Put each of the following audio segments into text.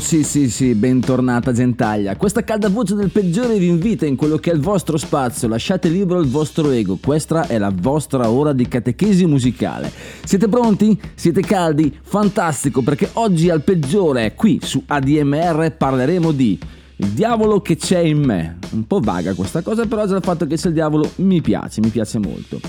Sì sì sì, bentornata gentaglia. Questa calda voce del peggiore vi invita in quello che è il vostro spazio, lasciate libero il vostro ego, questa è la vostra ora di catechesi musicale. Siete pronti? Siete caldi? Fantastico, perché oggi al peggiore, qui su ADMR, parleremo di il diavolo che c'è in me. Un po' vaga questa cosa, però già il fatto che c'è il diavolo mi piace, mi piace molto.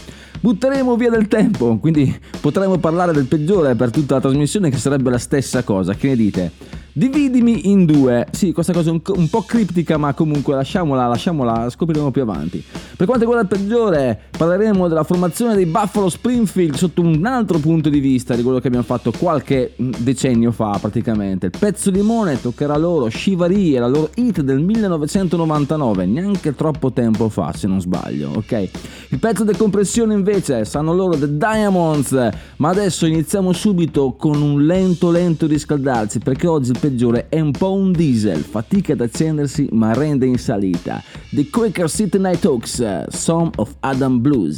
Butteremo via del tempo, quindi potremo parlare del peggiore per tutta la trasmissione che sarebbe la stessa cosa. Che ne dite? Dividimi in due. Sì, questa cosa un, un po' criptica, ma comunque lasciamola, lasciamola, scopriremo più avanti. Per quanto riguarda il peggiore, parleremo della formazione dei Buffalo Springfield sotto un altro punto di vista di quello che abbiamo fatto qualche mm, decennio fa praticamente. Il pezzo limone toccherà loro Shivary e la loro hit del 1999, neanche troppo tempo fa se non sbaglio, ok? Il pezzo decompressione invece sanno loro The Diamonds, ma adesso iniziamo subito con un lento lento riscaldarsi perché oggi il peggiore è un po' un diesel, fatica ad accendersi ma rende in salita. The Quaker City Night Hawks, Song of Adam Blues.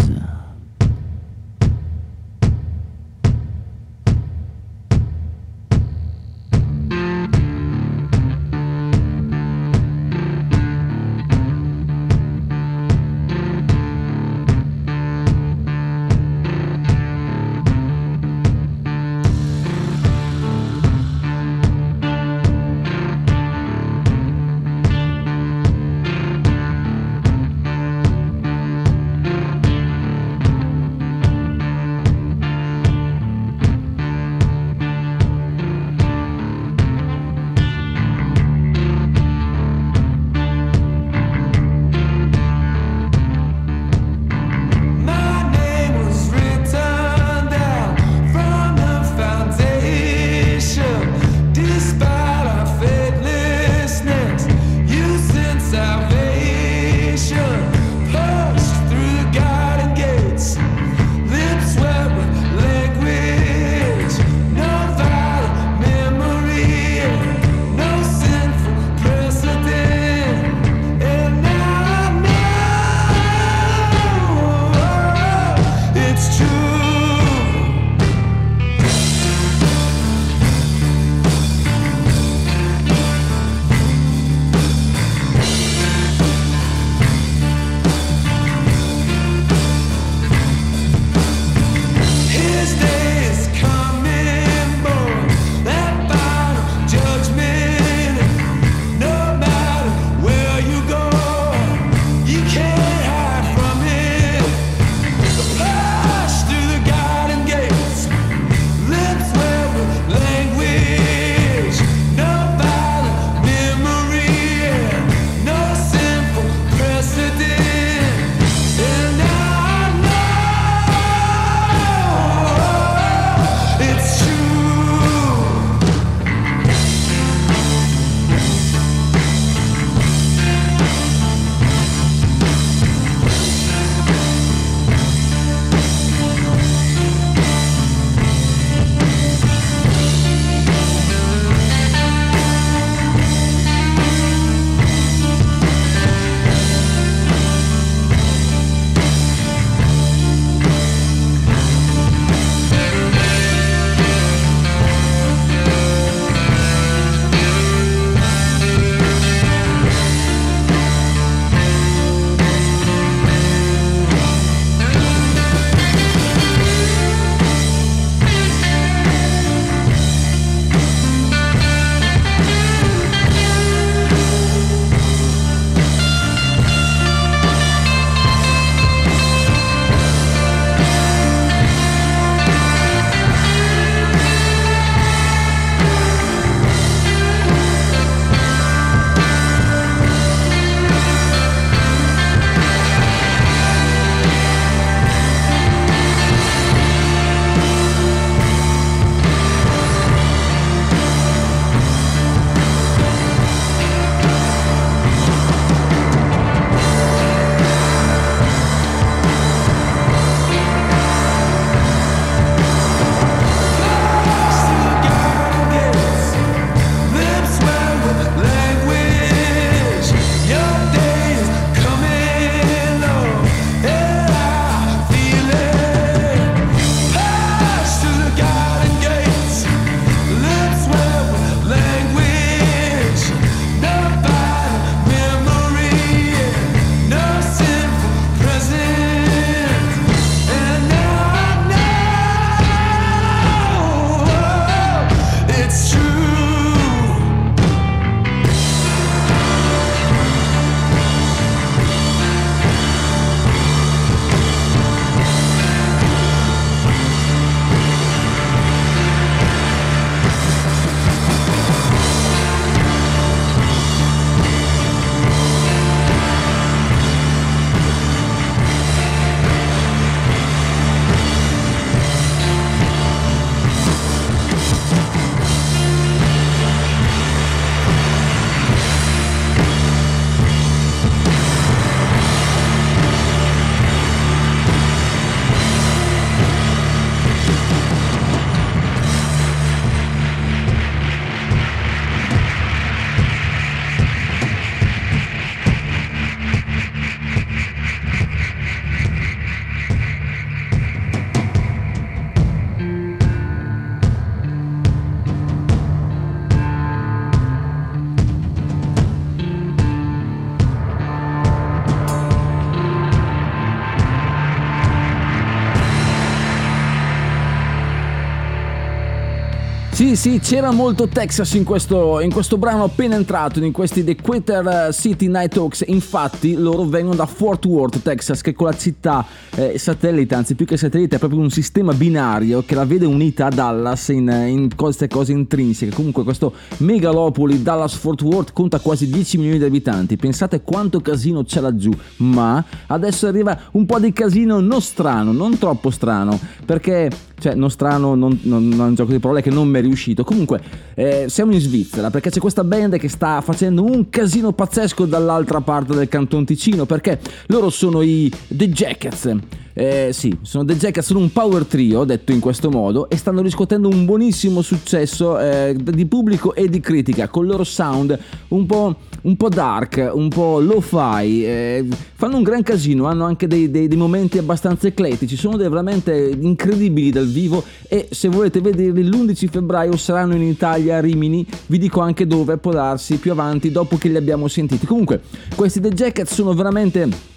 Sì, c'era molto Texas in questo, in questo brano appena entrato, in questi The Quitter City Night Talks. Infatti, loro vengono da Fort Worth, Texas, che è quella città eh, satellite, anzi più che satellite, è proprio un sistema binario che la vede unita a Dallas in, in queste cose intrinseche. Comunque, questo megalopoli Dallas-Fort Worth conta quasi 10 milioni di abitanti. Pensate quanto casino c'è laggiù. Ma adesso arriva un po' di casino non strano, non troppo strano, perché cioè non strano, non, non, non è un gioco di parole che non mi è riuscito. Comunque, eh, siamo in Svizzera perché c'è questa band che sta facendo un casino pazzesco dall'altra parte del Canton Ticino perché loro sono i The Jackets. Eh, sì, sono The Jackets, sono un power trio, detto in questo modo, e stanno riscuotendo un buonissimo successo eh, di pubblico e di critica con il loro sound un po', un po' dark, un po' lo-fi. Eh, fanno un gran casino, hanno anche dei, dei, dei momenti abbastanza eclettici, sono dei veramente incredibili dal vivo e se volete vederli l'11 febbraio saranno in Italia a Rimini, vi dico anche dove può darsi più avanti dopo che li abbiamo sentiti. Comunque, questi The Jackets sono veramente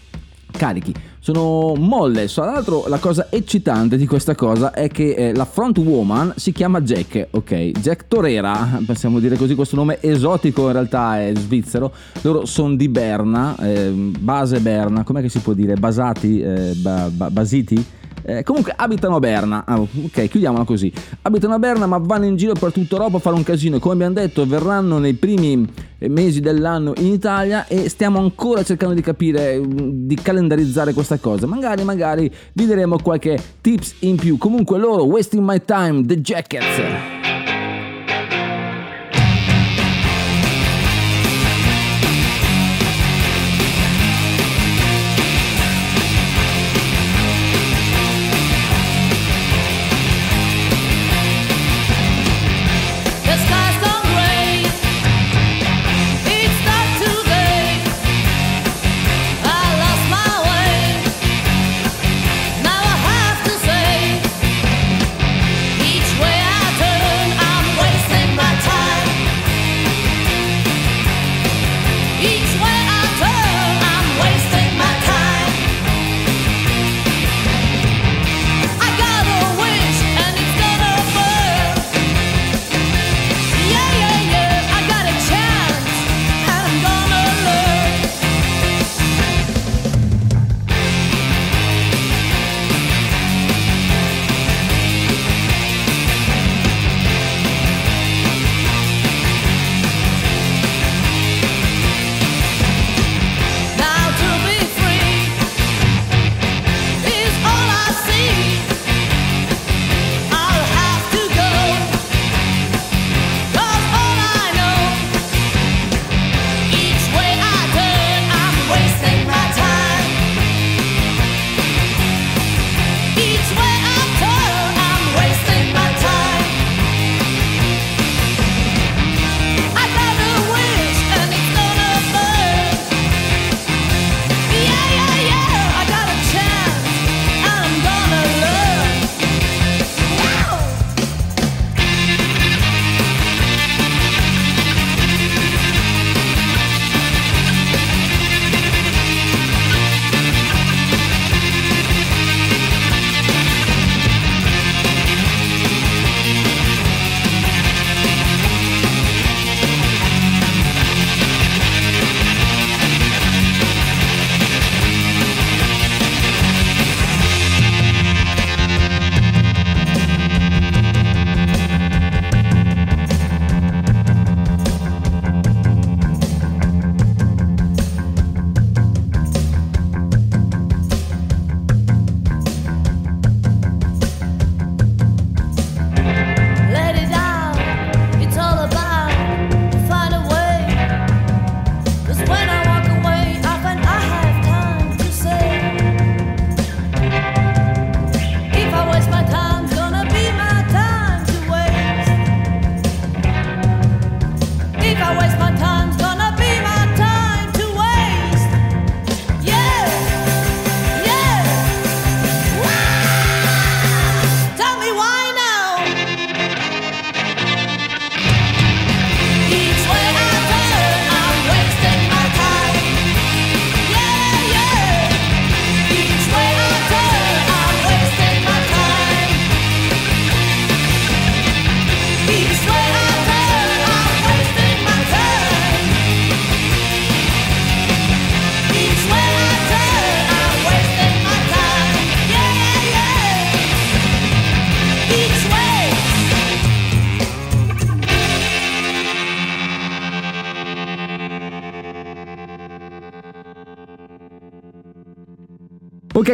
carichi, sono molle. Tra l'altro, la cosa eccitante di questa cosa è che eh, la front woman si chiama Jack, ok? Jack Torera, possiamo dire così, questo nome esotico in realtà è svizzero. Loro sono di Berna, eh, base Berna, com'è che si può dire? Basati, eh, ba- ba- basiti? Eh, comunque abitano a Berna, ah, ok, chiudiamola così. Abitano a Berna, ma vanno in giro per tutta Europa a fare un casino. Come abbiamo detto, verranno nei primi eh, mesi dell'anno in Italia e stiamo ancora cercando di capire, mm, di calendarizzare questa cosa. Magari, magari vi daremo qualche tips in più. Comunque loro, Wasting My Time, The Jackets.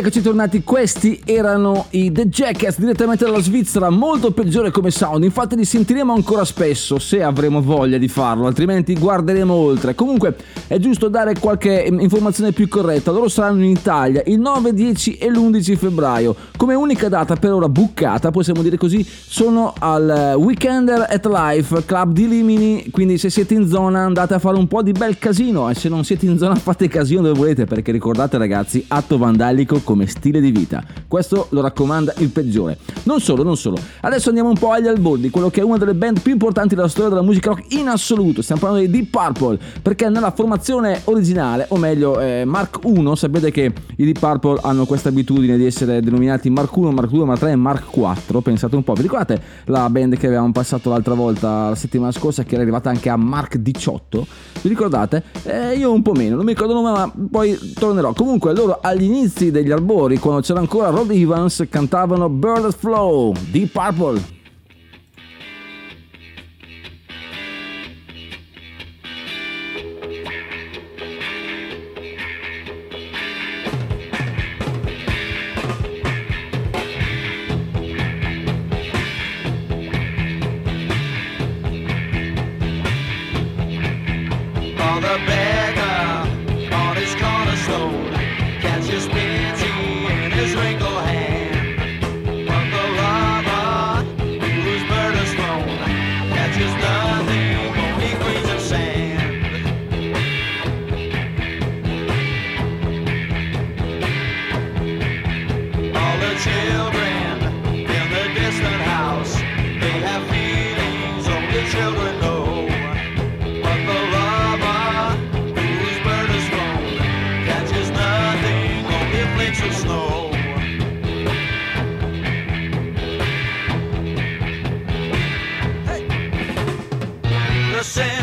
Eccoci tornati. Questi erano i The Jackass direttamente dalla Svizzera, molto peggiore come sound. Infatti li sentiremo ancora spesso se avremo voglia di farlo, altrimenti guarderemo oltre. Comunque è giusto dare qualche informazione più corretta. Loro saranno in Italia il 9, 10 e l'11 febbraio. Come unica data per ora buccata, possiamo dire così, sono al Weekender at Life Club di Limini. Quindi se siete in zona andate a fare un po' di bel casino e se non siete in zona fate casino dove volete perché ricordate ragazzi, atto vandalico come stile di vita. Questo lo raccomanda il peggiore. Non solo, non solo. Adesso andiamo un po' agli albori, quello che è una delle band più importanti della storia della musica rock in assoluto. Stiamo parlando di Deep Purple, perché nella formazione originale, o meglio eh, Mark 1, sapete che i Deep Purple hanno questa abitudine di essere denominati Mark 1, Mark 2, Mark 3 e Mark 4. Pensate un po', vi ricordate la band che avevamo passato l'altra volta, la settimana scorsa, che era arrivata anche a Mark 18? Vi ricordate? Eh, io un po' meno, non mi ricordo il nome, ma poi tornerò. Comunque loro agli inizi degli albori, quando c'era ancora Rod Evans, cantavano Bird Flow di Purple. The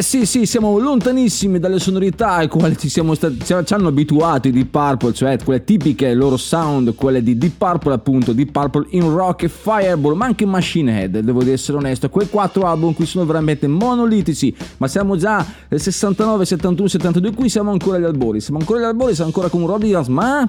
Eh sì, sì, siamo lontanissimi dalle sonorità ai quali ci, siamo stati, ci hanno abituati i Deep Purple, cioè quelle tipiche loro sound, quelle di Deep Purple appunto, Deep Purple in Rock e Fireball, ma anche Machine Head, devo di essere onesto. Quei quattro album qui sono veramente monolitici, ma siamo già nel 69, 71, 72, qui siamo ancora agli albori, siamo ancora agli albori, siamo ancora con Roddy Youngs, ma...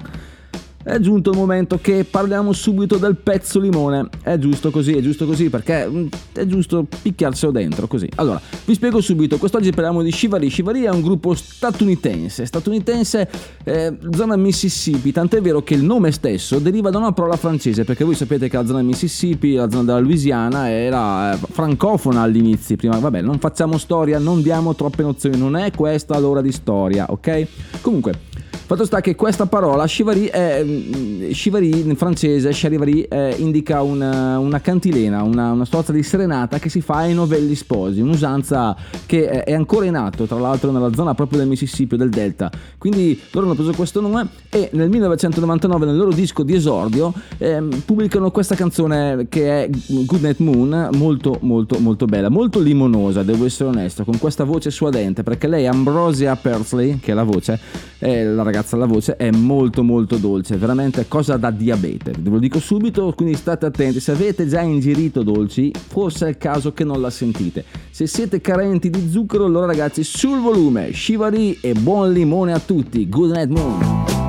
È giunto il momento che parliamo subito del pezzo limone. È giusto così, è giusto così perché mm, è giusto picchiarselo dentro così. Allora, vi spiego subito. Quest'oggi parliamo di Shivari. Shivari è un gruppo statunitense, statunitense eh, zona Mississippi. Tant'è vero che il nome stesso deriva da una parola francese perché voi sapete che la zona Mississippi, la zona della Louisiana era eh, francofona all'inizio. Prima, vabbè, non facciamo storia, non diamo troppe nozioni. Non è questa l'ora di storia, ok? Comunque. Fatto sta che questa parola chivari è mm, chivari in francese, charivari eh, indica una, una cantilena, una, una sorta di serenata che si fa ai novelli sposi, un'usanza che è, ancora in atto, tra l'altro nella zona proprio del Mississippi, del Delta. Quindi loro hanno preso questo nome e nel 1999 nel loro disco di esordio ehm, pubblicano questa canzone che è Good Night Moon, molto molto molto bella, molto limonosa, devo essere onesto, con questa voce suadente, perché lei Ambrosia Persley, che è la voce, è la ragazza alla voce, è molto molto dolce, veramente cosa da diabete, ve lo dico subito, quindi state attenti, se avete già ingerito dolci, forse è il caso che non la sentite. Se siete carenti di zucchero, allora ragazzi, sul volume, Shivari e buon limone a tutti, Good Night Moon.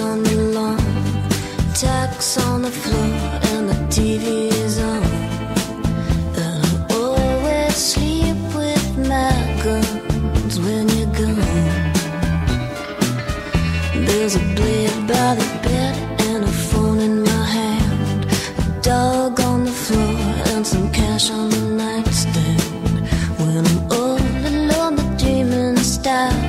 And on the lawn. Tacks on the floor and the TV is on. And I always sleep with my guns when you're gone. There's a blade by the bed and a phone in my hand. A dog on the floor and some cash on the nightstand. When I'm all alone, the dreaming stops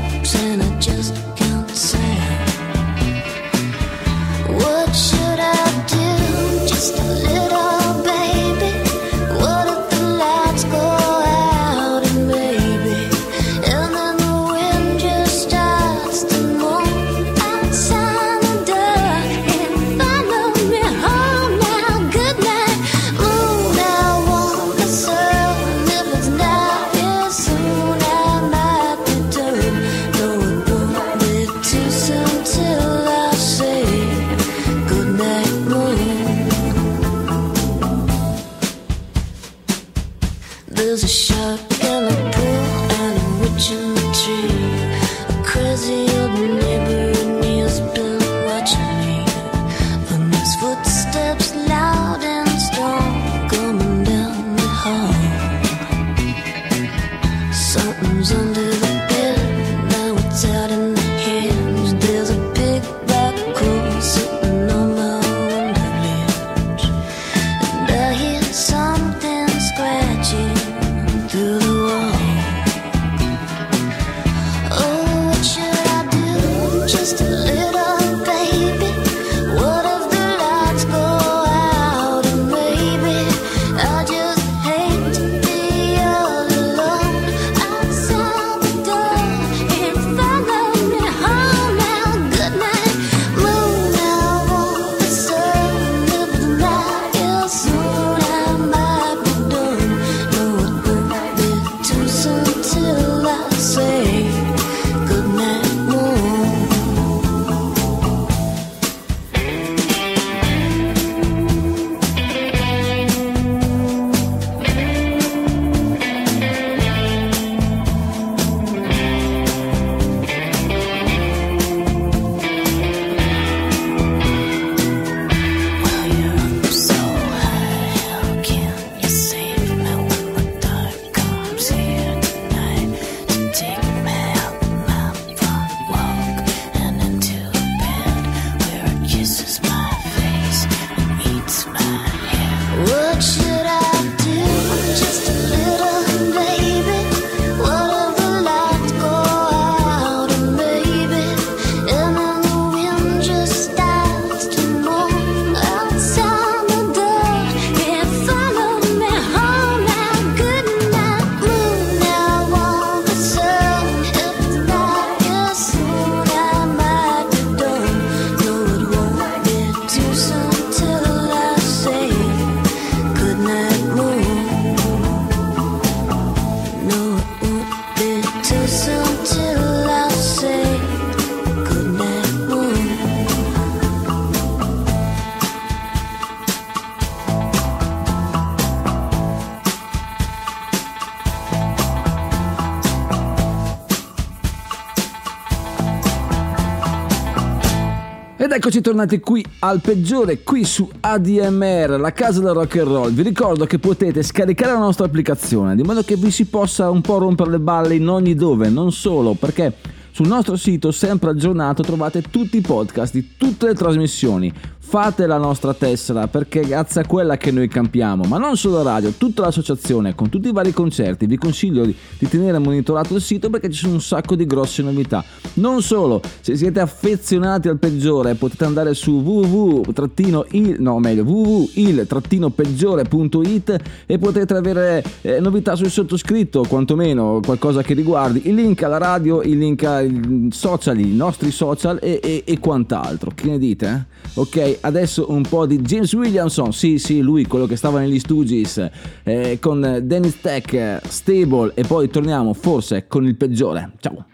eccoci tornati qui al peggiore, qui su ADMR, la casa del rock and roll. Vi ricordo che potete scaricare la nostra applicazione, di modo che vi si possa un po' rompere le balle in ogni dove, non solo, perché sul nostro sito sempre aggiornato trovate tutti i podcast di tutte le trasmissioni. Fate la nostra tessera perché grazie a quella che noi campiamo, ma non solo radio, tutta l'associazione con tutti i vari concerti, vi consiglio di, di tenere monitorato il sito perché ci sono un sacco di grosse novità. Non solo, se siete affezionati al peggiore potete andare su www-il, no meglio www.il-peggiore.it e potete avere eh, novità sul sottoscritto, quantomeno qualcosa che riguardi il link alla radio, il link ai social, i nostri social e, e- e quant'altro. Che ne dite? eh? Ok, adesso un po' di James Williamson, sì sì, lui, quello che stava negli Stooges, eh, con Dennis Tech, Stable e poi torniamo forse con il peggiore. Ciao.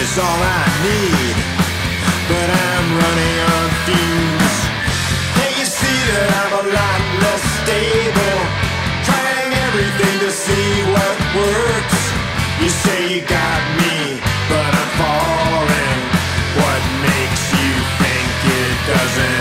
Is all I need. But I'm running on fumes. Can't you see that I'm a lot less stable? Trying everything to see what works. You say you got me, but I'm falling. What makes you think it doesn't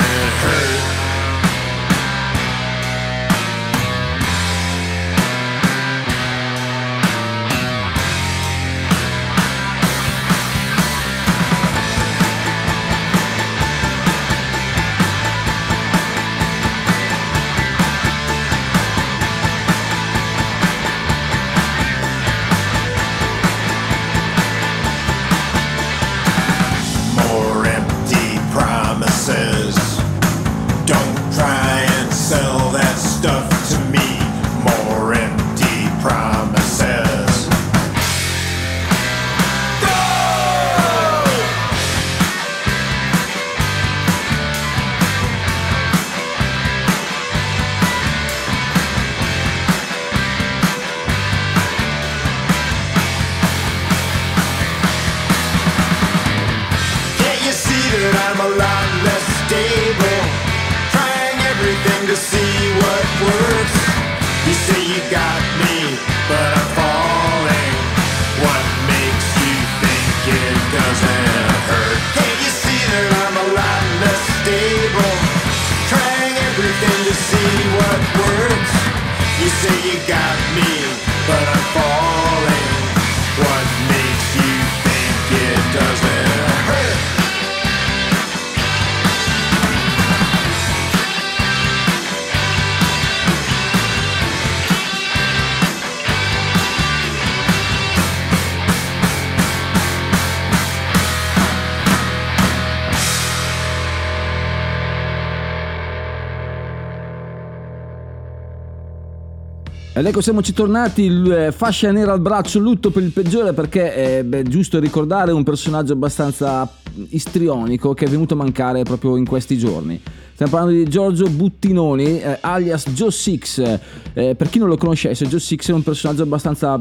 Ed ecco siamo tornati, eh, fascia nera al braccio, lutto per il peggiore perché è beh, giusto ricordare un personaggio abbastanza istrionico che è venuto a mancare proprio in questi giorni. Stiamo parlando di Giorgio Buttinoni, eh, alias Joe Six. Eh, per chi non lo conoscesse, Joe Six è un personaggio abbastanza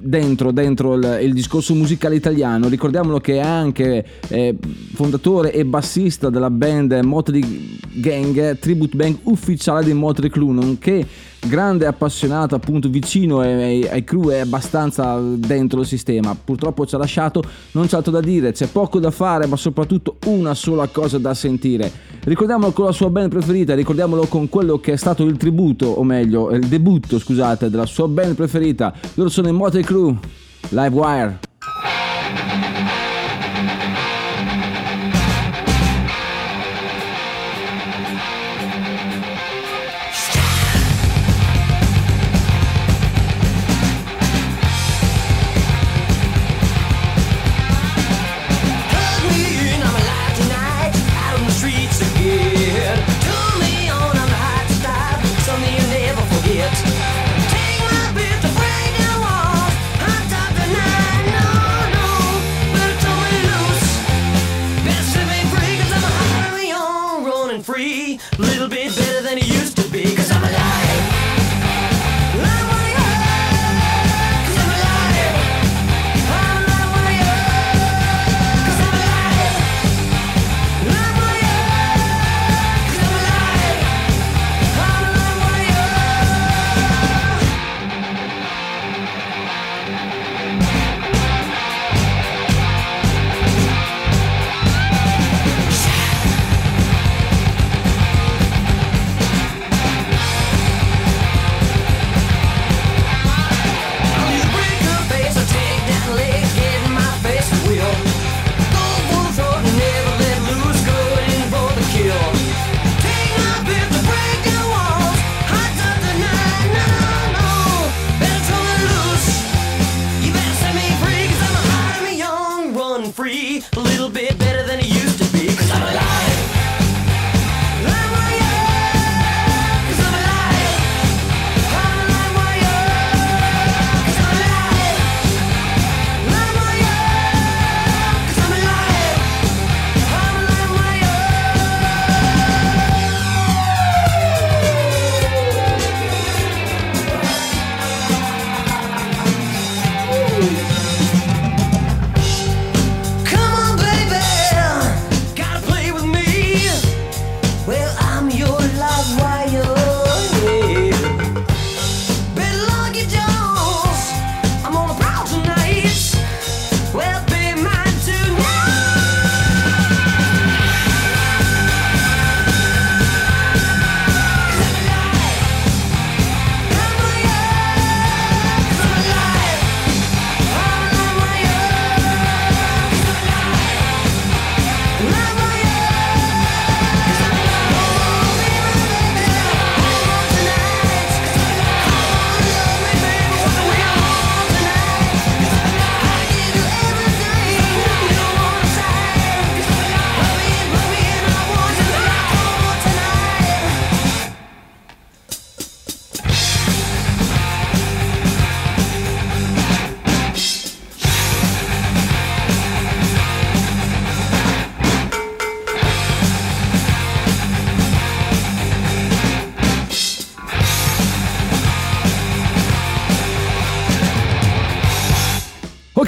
dentro, dentro il, il discorso musicale italiano. Ricordiamolo che è anche eh, fondatore e bassista della band Motley Gang, tribute band ufficiale di Motley Crue, nonché grande appassionato appunto vicino ai, ai, crew è abbastanza dentro il sistema. Purtroppo ci ha lasciato non c'è altro da dire. C'è poco da fare ma soprattutto una sola cosa da sentire. Ricordiamolo con la sua band preferita ricordiamolo con quello che è stato il tributo o meglio il debutto scusate della sua band preferita. Loro sono i Motley Crue Live better than it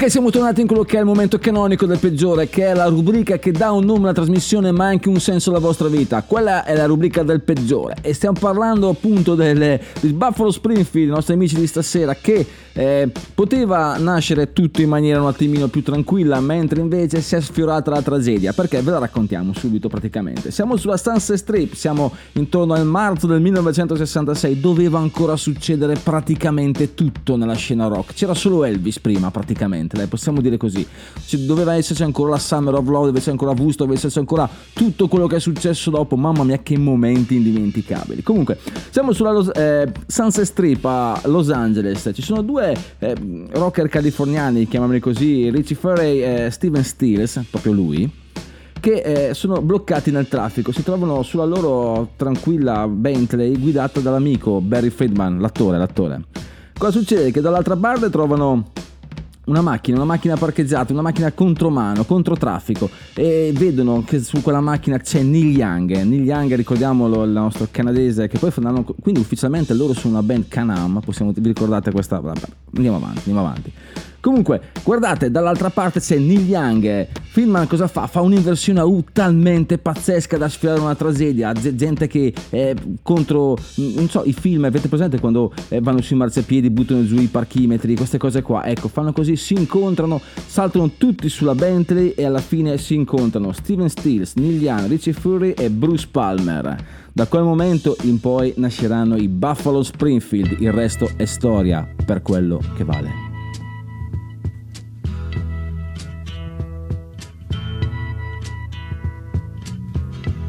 Siamo tornati in quello che è il momento canonico del peggiore, che è la rubrica che dà un nome alla trasmissione ma anche un senso alla vostra vita. Quella è la rubrica del peggiore e stiamo parlando appunto delle, di Buffalo Springfield, i nostri amici di stasera, che eh, poteva nascere tutto in maniera un attimino più tranquilla, mentre invece si è sfiorata la tragedia. Perché ve la raccontiamo subito praticamente. Siamo sulla Sunset Strip, siamo intorno al marzo del 1966, doveva ancora succedere praticamente tutto nella scena rock. C'era solo Elvis prima praticamente, dai, possiamo dire così. Ci- doveva esserci ancora la Summer of Love, doveva esserci ancora Woodstock, doveva esserci ancora tutto quello che è successo dopo. Mamma mia che momenti indimenticabili. Comunque, siamo sulla Los- eh, Sunset Strip a Los Angeles. Ci sono due eh, rocker californiani, chiamiamoli così, Richie Ferry e Steven Stills, proprio lui che eh, sono bloccati nel traffico, si trovano sulla loro tranquilla Bentley guidata dall'amico Barry Friedman, l'attore, l'attore. Cosa succede? Che dall'altra parte trovano una macchina, una macchina parcheggiata, una macchina contromano, controtraffico e vedono che su quella macchina c'è Neil Young. Neil Young, ricordiamolo, il nostro canadese, che poi fanno, quindi ufficialmente loro sono una band Canam, possiamo, vi ricordate questa? Andiamo avanti, andiamo avanti. Comunque, guardate, dall'altra parte c'è Neil Young. Filman cosa fa? Fa un'inversione a U talmente pazzesca da sfiorare una tragedia. Gente che è contro, mm, non so, i film, avete presente quando eh, vanno sui marciapiedi, buttano giù i parchimetri, queste cose qua. Ecco, fanno così, si incontrano, saltano tutti sulla Bentley e alla fine si incontrano Steven Stills, Neil Young, Richie Fury e Bruce Palmer. Da quel momento in poi nasceranno i Buffalo Springfield, il resto è storia per quello che vale.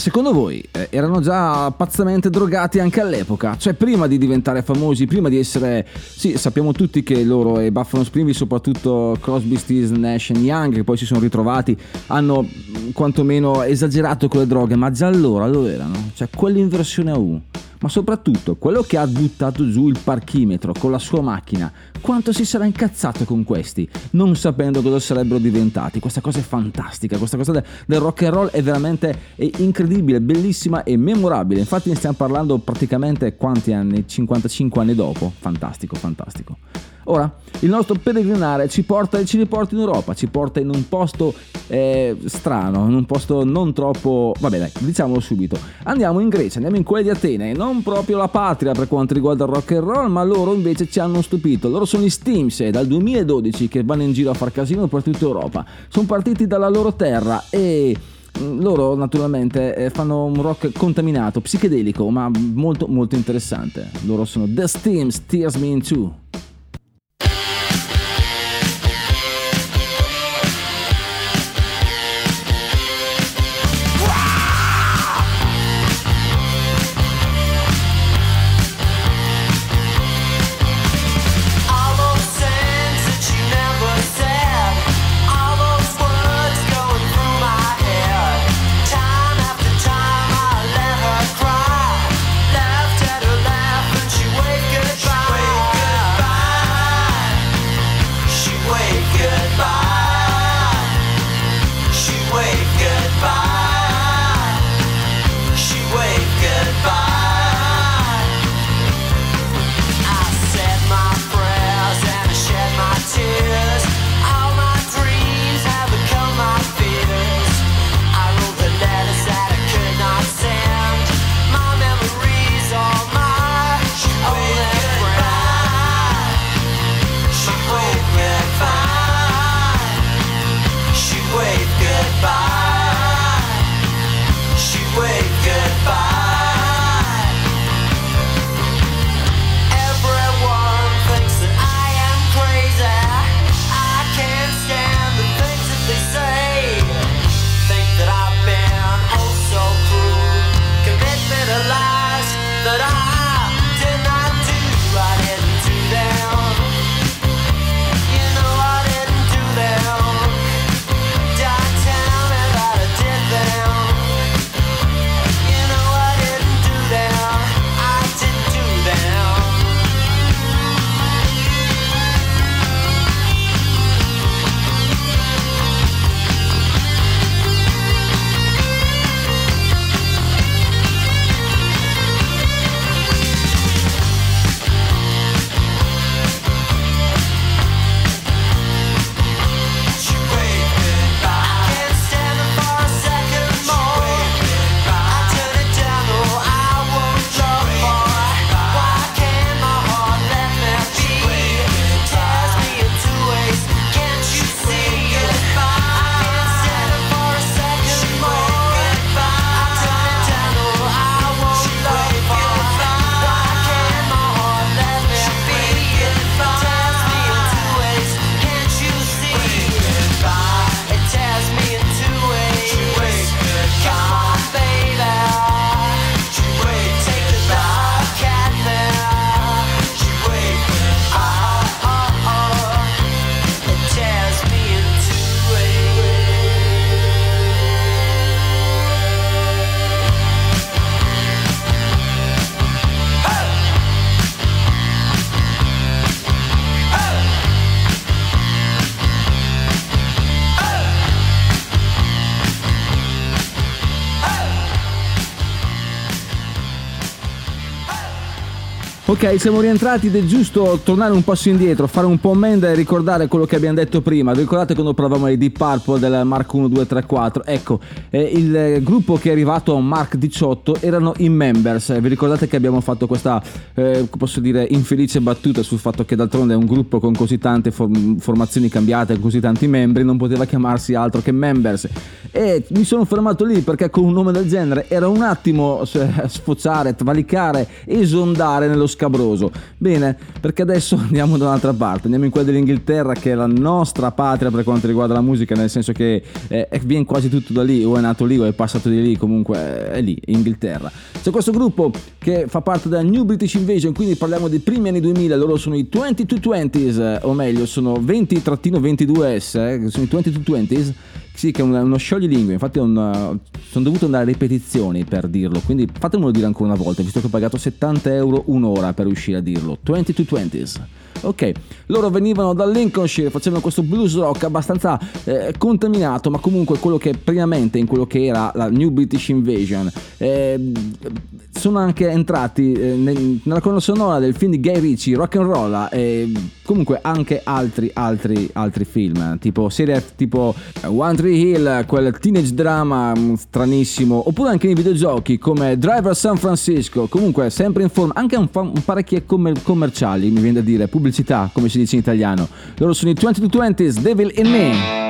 Secondo voi eh, erano già pazzamente drogati anche all'epoca? Cioè prima di diventare famosi, prima di essere... Sì, sappiamo tutti che loro e Buffalo Springfield, soprattutto Crosby, Stills, Nash e Young, che poi si sono ritrovati, hanno mh, quantomeno esagerato con le droghe, ma già allora lo erano. Cioè quell'inversione a U. Ma soprattutto quello che ha buttato giù il parchimetro con la sua macchina, quanto si sarà incazzato con questi, non sapendo cosa sarebbero diventati. Questa cosa è fantastica, questa cosa de- del rock and roll è veramente è incredibile, bellissima e memorabile. Infatti ne stiamo parlando praticamente quanti anni? 55 anni dopo. Fantastico, fantastico. Ora, il nostro peregrinare ci porta ci riporta in Europa, ci porta in un posto eh, strano, in un posto non troppo... Vabbè dai, diciamolo subito. Andiamo in Grecia, andiamo in quella di Atene, non proprio la patria per quanto riguarda il rock and roll, ma loro invece ci hanno stupito. Loro sono gli Steams, dal 2012 che vanno in giro a far casino per tutta Europa. Sono partiti dalla loro terra e... Loro naturalmente eh, fanno un rock contaminato, psichedelico, ma molto molto interessante. Loro sono The Steams, Tears Me In Two. Ok, siamo rientrati ed è giusto tornare un passo indietro, fare un po' ammenda e ricordare quello che abbiamo detto prima. Ricordate quando parlavamo di Deep Purple del Mark 1, 2, 3, 4? Ecco, eh, il eh, gruppo che è arrivato a Mark 18 erano i Members. Vi ricordate che abbiamo fatto questa, eh, posso dire, infelice battuta sul fatto che d'altronde un gruppo con così tante form- formazioni cambiate, con così tanti membri, non poteva chiamarsi altro che Members. E mi sono fermato lì perché con un nome del genere era un attimo eh, sfociare, travalicare, esondare nello scabroso. Bene, perché adesso andiamo da un'altra parte, andiamo in quella dell'Inghilterra che è la nostra patria per quanto riguarda la musica, nel senso che eh, viene quasi tutto da lì, o è nato lì o è passato di lì, comunque eh, è lì, Inghilterra. C'è questo gruppo che fa parte della New British Invasion, quindi parliamo dei primi anni 2000, loro sono i 2220s, eh, o meglio, sono 20-22s, eh, sono i 2220s. Sì, che è un- uno scioglilingue, infatti è un, uh, sono dovuto andare a ripetizioni per dirlo, quindi fatemelo dire ancora una volta, visto che ho pagato 70 euro un'ora per riuscire a dirlo. 2220s. Ok, loro venivano dal Lincolnshire, facevano questo blues rock abbastanza eh, contaminato, ma comunque quello che primamente in quello che era la New British Invasion. Eh, sono anche entrati eh, nel- nella colonna sonora del film di Guy Ritchie, Rock and Roll, e comunque anche altri, altri, altri film, tipo serie tipo One Tree Hill, quel teenage drama mm, stranissimo, oppure anche nei videogiochi come Driver San Francisco, comunque sempre in forma, anche un, un parecchie commer- commerciali, mi viene da dire, pubblicità, come si dice in italiano. Loro sono i 2220s, Devil in me.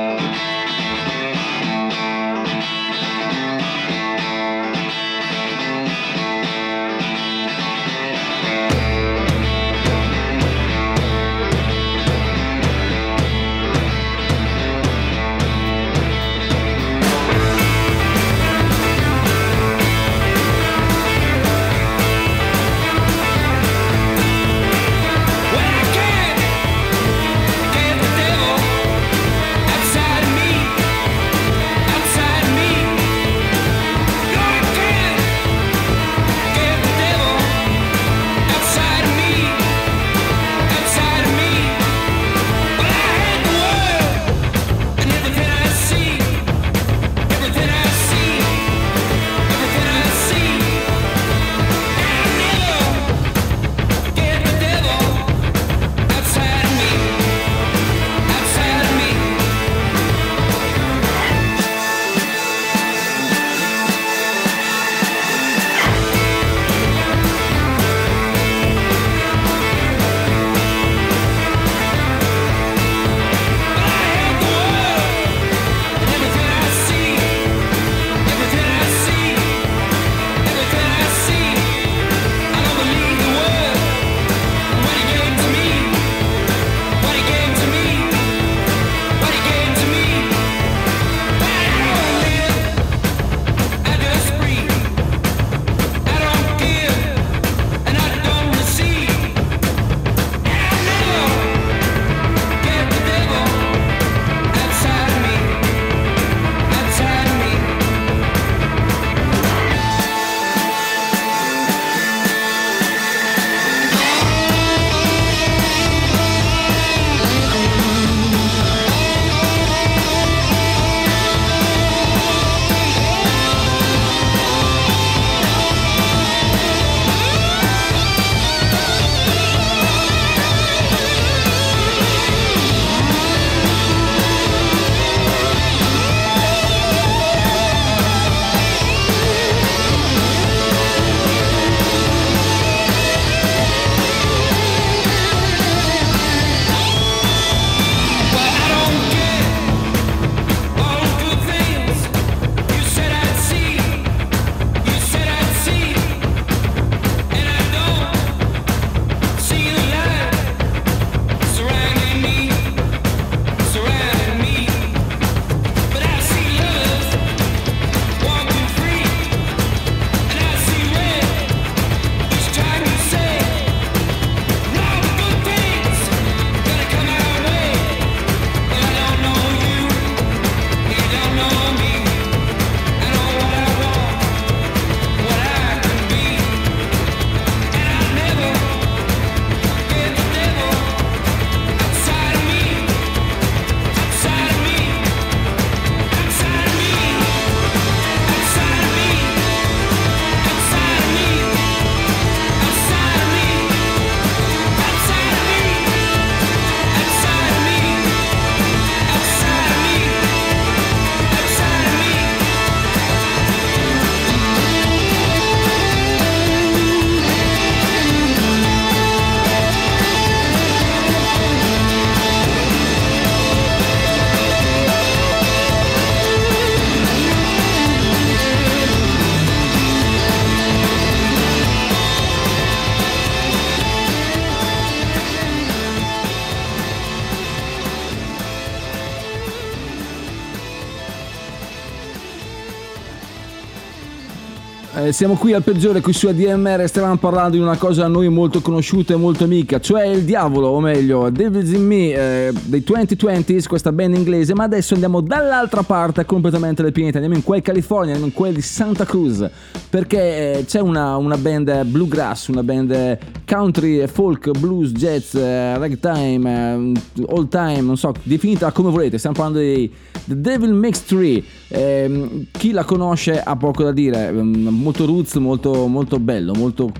siamo qui al peggiore qui su ADMR e stavamo parlando di una cosa a noi molto conosciuta e molto amica, cioè il diavolo, o meglio, Devil's in Me eh, dei 2020s, questa band inglese, ma adesso andiamo dall'altra parte completamente del pianeta, andiamo in quel California, andiamo in quel di Santa Cruz, perché eh, c'è una, una, band bluegrass, una band country, eh, folk, blues, jazz, eh, ragtime, eh, old time, non so, definita come volete, stiamo parlando dei The Devil Mix 3 eh, chi la conosce ha poco da dire, ehm, molto roots, molto, molto bello, molto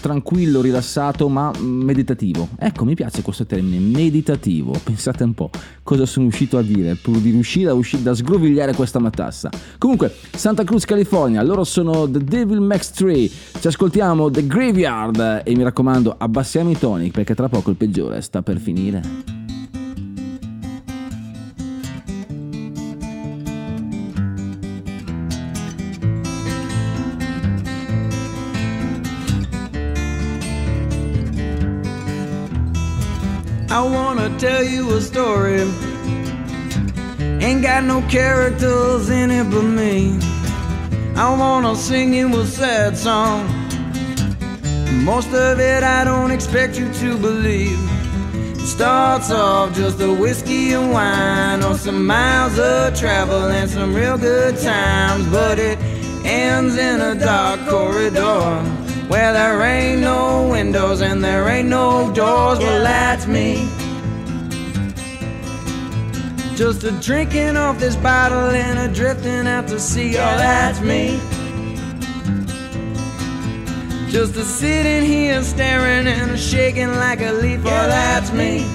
tranquillo, rilassato, ma meditativo. Ecco, mi piace questo termine, meditativo. Pensate un po' cosa sono riuscito a dire pur di riuscire a uscire da sgrovigliare questa matassa. Comunque, Santa Cruz, California, loro sono The Devil Max 3. Ci ascoltiamo The Graveyard e mi raccomando, abbassiamo i toni perché tra poco il peggiore sta per finire. Tell you a story. Ain't got no characters in it but me. I wanna sing you a sad song. Most of it I don't expect you to believe. It starts off just a whiskey and wine, or some miles of travel and some real good times, but it ends in a dark corridor. Where there ain't no windows and there ain't no doors, well that's me. Just a drinking off this bottle and a drifting out to sea, oh that's me. Just a sitting here staring and a shaking like a leaf, oh that's me.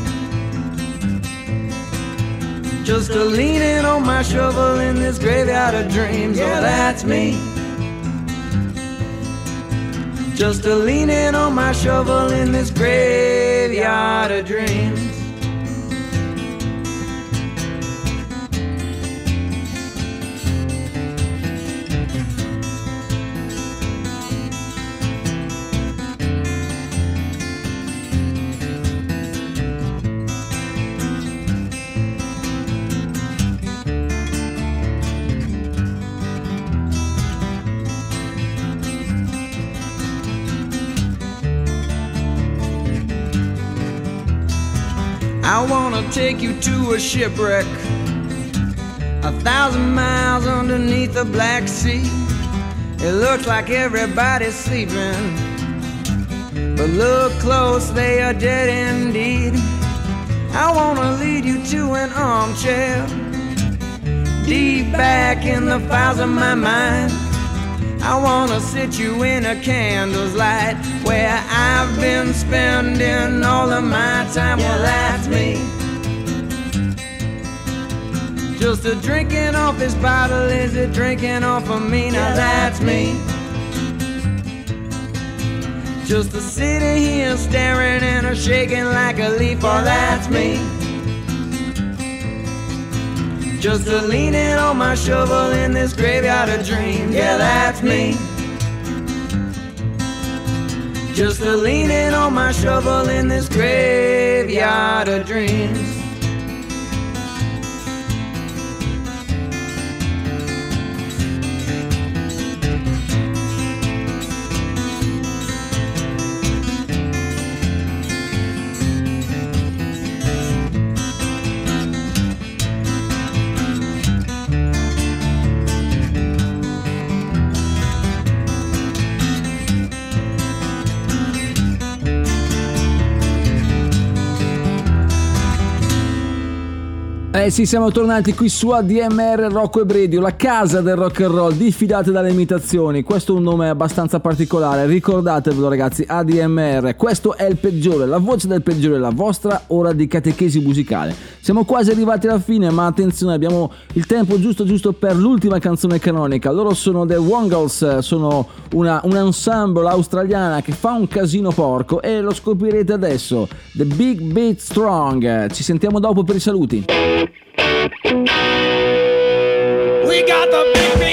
Just a leaning on my shovel in this graveyard of dreams, oh that's me. Just a leaning on my shovel in this graveyard of dreams. I wanna take you to a shipwreck, a thousand miles underneath the Black Sea. It looks like everybody's sleeping, but look close, they are dead indeed. I wanna lead you to an armchair, deep back in the files of my mind. I wanna sit you in a candle's light where I've been spending all of my time. Well, that's me. Just a drinking off his bottle, is it drinking off of me? Now that's me. Just a sitting here staring and a shaking like a leaf, oh, that's me. Just a leaning on my shovel in this graveyard of dreams. Yeah, that's me. Just a leaning on my shovel in this graveyard of dreams. Eh sì, siamo tornati qui su ADMR Rocco e Bredio, la casa del rock and roll, diffidate dalle imitazioni. Questo è un nome abbastanza particolare, ricordatevelo ragazzi, ADMR. Questo è il peggiore, la voce del peggiore, la vostra ora di catechesi musicale. Siamo quasi arrivati alla fine, ma attenzione, abbiamo il tempo giusto giusto per l'ultima canzone canonica. Loro sono The Wongles, sono una, un ensemble australiana che fa un casino porco e lo scoprirete adesso. The Big Beat Strong. Ci sentiamo dopo per i saluti. We got the big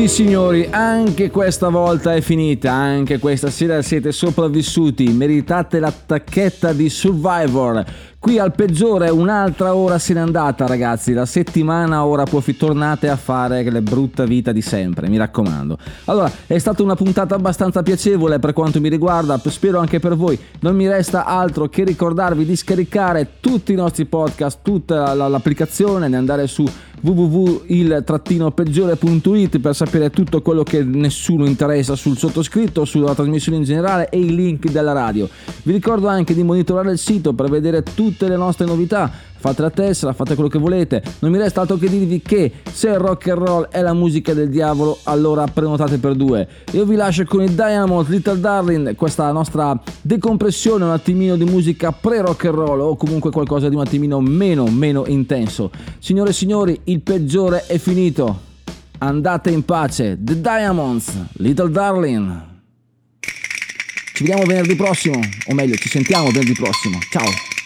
sì signori, anche questa volta è finita, anche questa sera siete sopravvissuti, meritate la tacchetta di Survivor. Qui al peggiore un'altra ora se n'è andata ragazzi, la settimana ora poi tornate a fare la brutta vita di sempre, mi raccomando. Allora, è stata una puntata abbastanza piacevole per quanto mi riguarda, spero anche per voi. Non mi resta altro che ricordarvi di scaricare tutti i nostri podcast, tutta la- l'applicazione, di andare su www.il-peggiore.it per sapere tutto quello che nessuno interessa sul sottoscritto, sulla trasmissione in generale e i link della radio. Vi ricordo anche di monitorare il sito per vedere tutte le nostre novità. Fate la tessera, fate quello che volete. Non mi resta altro che dirvi che se il rock and roll è la musica del diavolo, allora prenotate per due. Io vi lascio con i Diamond Little Darling, questa nostra decompressione un attimino di musica pre-rock and roll o comunque qualcosa di un attimino meno, meno intenso. Signore e signori, il peggiore è finito. Andate in pace. The Diamonds, Little Darling. Ci vediamo venerdì prossimo, o meglio, ci sentiamo venerdì prossimo. Ciao.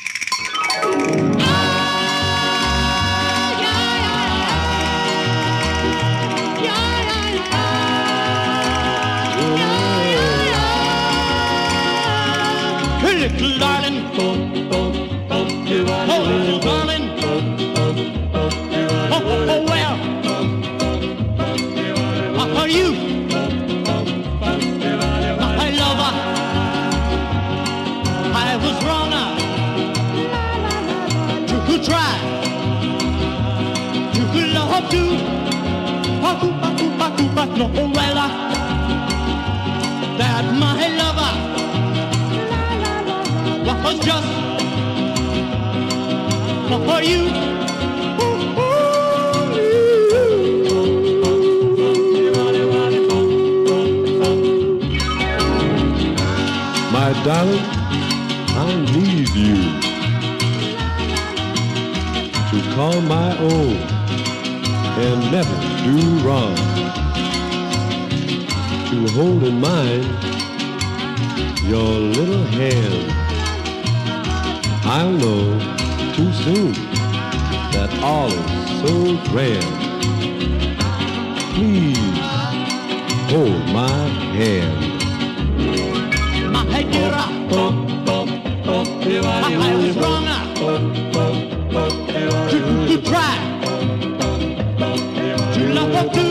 Little darling. Oh, little darling. Oh, oh, oh, well. How are you? My lover. I was wrong. Uh. To try. To love you. Oh, oh, oh, oh, oh, no, well. Was just for you. My darling, I need you to call my own and never do wrong. To hold in mind your little hand. I'll know too soon. That all is so grand. Please hold my hand. My head get up. My head wrong. To, to try to love to.